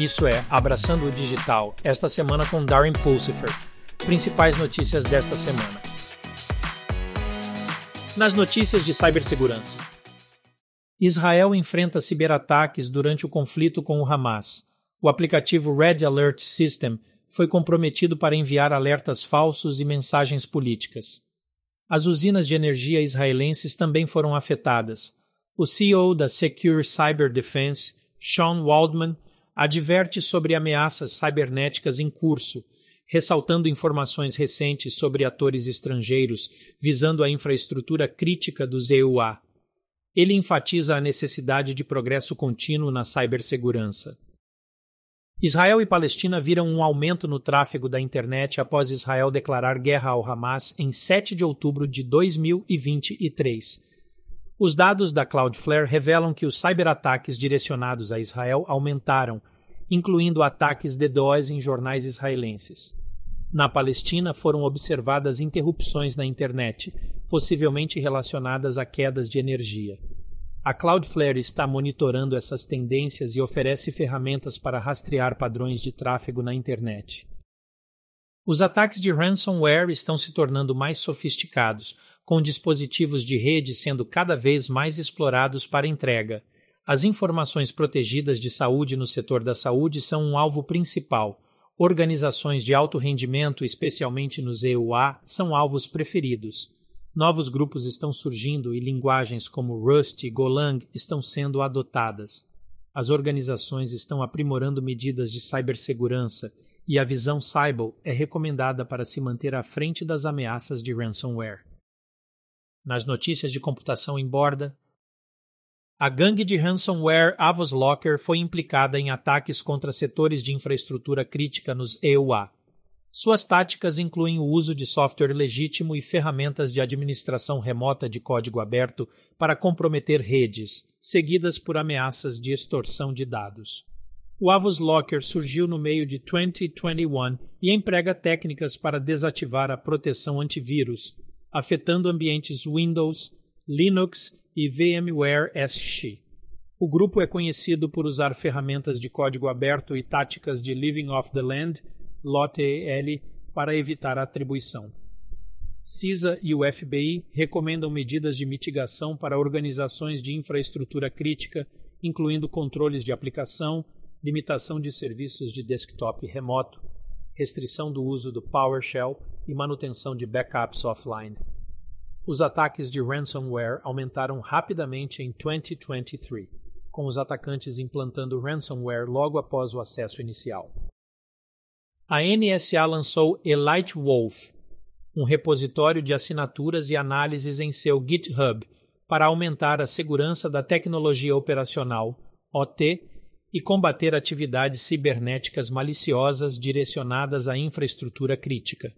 Isso é Abraçando o Digital, esta semana com Darren Pulsifer. Principais notícias desta semana. Nas notícias de cibersegurança. Israel enfrenta ciberataques durante o conflito com o Hamas. O aplicativo Red Alert System foi comprometido para enviar alertas falsos e mensagens políticas. As usinas de energia israelenses também foram afetadas. O CEO da Secure Cyber Defense, Sean Waldman, adverte sobre ameaças cibernéticas em curso, ressaltando informações recentes sobre atores estrangeiros visando a infraestrutura crítica dos EUA. Ele enfatiza a necessidade de progresso contínuo na cibersegurança. Israel e Palestina viram um aumento no tráfego da internet após Israel declarar guerra ao Hamas em 7 de outubro de 2023. Os dados da Cloudflare revelam que os cyberataques direcionados a Israel aumentaram, incluindo ataques DDoS em jornais israelenses. Na Palestina foram observadas interrupções na internet, possivelmente relacionadas a quedas de energia. A Cloudflare está monitorando essas tendências e oferece ferramentas para rastrear padrões de tráfego na internet. Os ataques de ransomware estão se tornando mais sofisticados, com dispositivos de rede sendo cada vez mais explorados para entrega. As informações protegidas de saúde no setor da saúde são um alvo principal. Organizações de alto rendimento, especialmente nos EUA, são alvos preferidos. Novos grupos estão surgindo e linguagens como Rust e Golang estão sendo adotadas. As organizações estão aprimorando medidas de cibersegurança e a visão Cybele é recomendada para se manter à frente das ameaças de ransomware. Nas notícias de computação em borda, a gangue de ransomware Avos Locker foi implicada em ataques contra setores de infraestrutura crítica nos EUA. Suas táticas incluem o uso de software legítimo e ferramentas de administração remota de código aberto para comprometer redes, seguidas por ameaças de extorsão de dados. O Avos Locker surgiu no meio de 2021 e emprega técnicas para desativar a proteção antivírus, afetando ambientes Windows, Linux e VMware SX. O grupo é conhecido por usar ferramentas de código aberto e táticas de Living Off the Land, LOTL, para evitar a atribuição. CISA e o FBI recomendam medidas de mitigação para organizações de infraestrutura crítica, incluindo controles de aplicação, limitação de serviços de desktop remoto, restrição do uso do PowerShell e manutenção de backups offline. Os ataques de ransomware aumentaram rapidamente em 2023, com os atacantes implantando ransomware logo após o acesso inicial. A NSA lançou Elite Wolf, um repositório de assinaturas e análises em seu GitHub para aumentar a segurança da tecnologia operacional, OT, e combater atividades cibernéticas maliciosas direcionadas à infraestrutura crítica.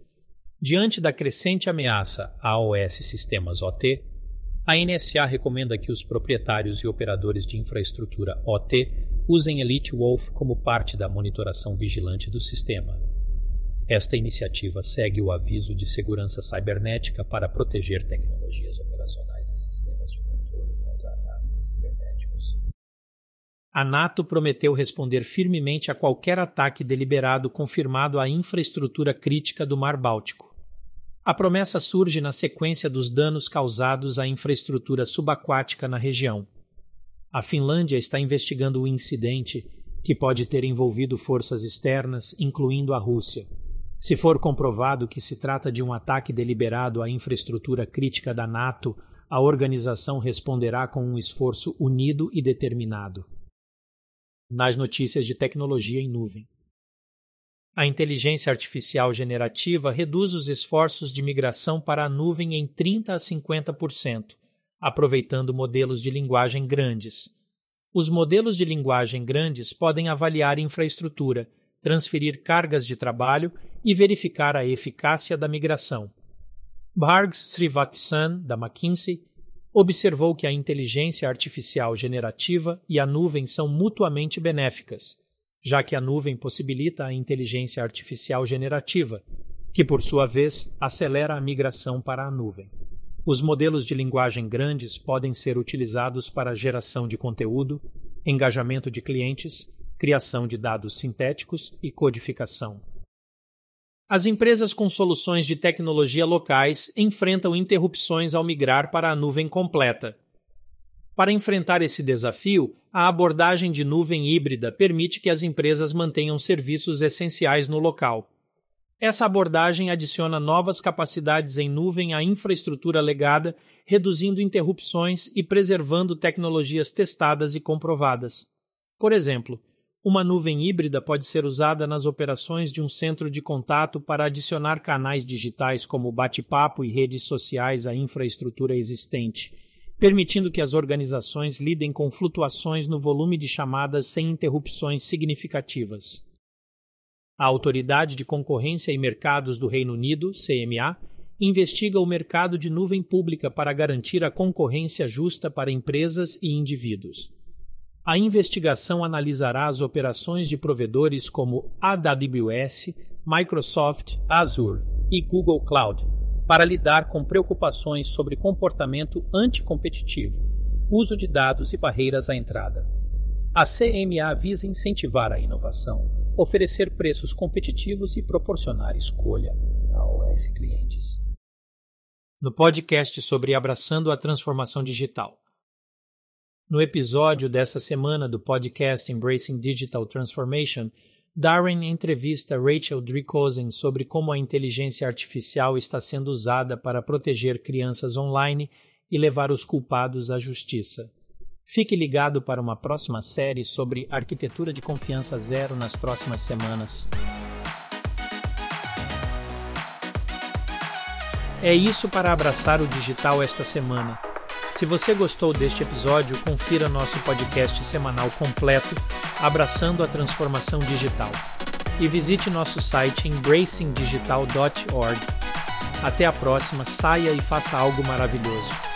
Diante da crescente ameaça a OS sistemas OT, a NSA recomenda que os proprietários e operadores de infraestrutura OT usem Elite Wolf como parte da monitoração vigilante do sistema. Esta iniciativa segue o aviso de segurança cibernética para proteger tecnologias operacionais e sistemas de controle contra ataques cibernéticos. A NATO prometeu responder firmemente a qualquer ataque deliberado confirmado à infraestrutura crítica do Mar Báltico. A promessa surge na sequência dos danos causados à infraestrutura subaquática na região. A Finlândia está investigando o incidente, que pode ter envolvido forças externas, incluindo a Rússia. Se for comprovado que se trata de um ataque deliberado à infraestrutura crítica da NATO, a organização responderá com um esforço unido e determinado. Nas notícias de tecnologia em nuvem. A inteligência artificial generativa reduz os esforços de migração para a nuvem em 30 a 50%, aproveitando modelos de linguagem grandes. Os modelos de linguagem grandes podem avaliar infraestrutura, transferir cargas de trabalho e verificar a eficácia da migração. Bharg Srivatsan, da McKinsey, observou que a inteligência artificial generativa e a nuvem são mutuamente benéficas já que a nuvem possibilita a inteligência artificial generativa, que, por sua vez, acelera a migração para a nuvem. Os modelos de linguagem grandes podem ser utilizados para geração de conteúdo, engajamento de clientes, criação de dados sintéticos e codificação. As empresas com soluções de tecnologia locais enfrentam interrupções ao migrar para a nuvem completa. Para enfrentar esse desafio, a abordagem de nuvem híbrida permite que as empresas mantenham serviços essenciais no local. Essa abordagem adiciona novas capacidades em nuvem à infraestrutura legada, reduzindo interrupções e preservando tecnologias testadas e comprovadas. Por exemplo, uma nuvem híbrida pode ser usada nas operações de um centro de contato para adicionar canais digitais como bate-papo e redes sociais à infraestrutura existente, permitindo que as organizações lidem com flutuações no volume de chamadas sem interrupções significativas. A Autoridade de Concorrência e Mercados do Reino Unido, CMA, investiga o mercado de nuvem pública para garantir a concorrência justa para empresas e indivíduos. A investigação analisará as operações de provedores como AWS, Microsoft, Azure e Google Cloud para lidar com preocupações sobre comportamento anticompetitivo, uso de dados e barreiras à entrada. A CMA visa incentivar a inovação, oferecer preços competitivos e proporcionar escolha a OS clientes. No podcast sobre Abraçando a Transformação Digital, no episódio dessa semana do podcast Embracing Digital Transformation, Darren entrevista Rachel Drikosen sobre como a inteligência artificial está sendo usada para proteger crianças online e levar os culpados à justiça. Fique ligado para uma próxima série sobre arquitetura de confiança zero nas próximas semanas. É isso para abraçar o digital esta semana. Se você gostou deste episódio, confira nosso podcast semanal completo Abraçando a Transformação Digital e visite nosso site embracingdigital.org. Até a próxima, saia e faça algo maravilhoso.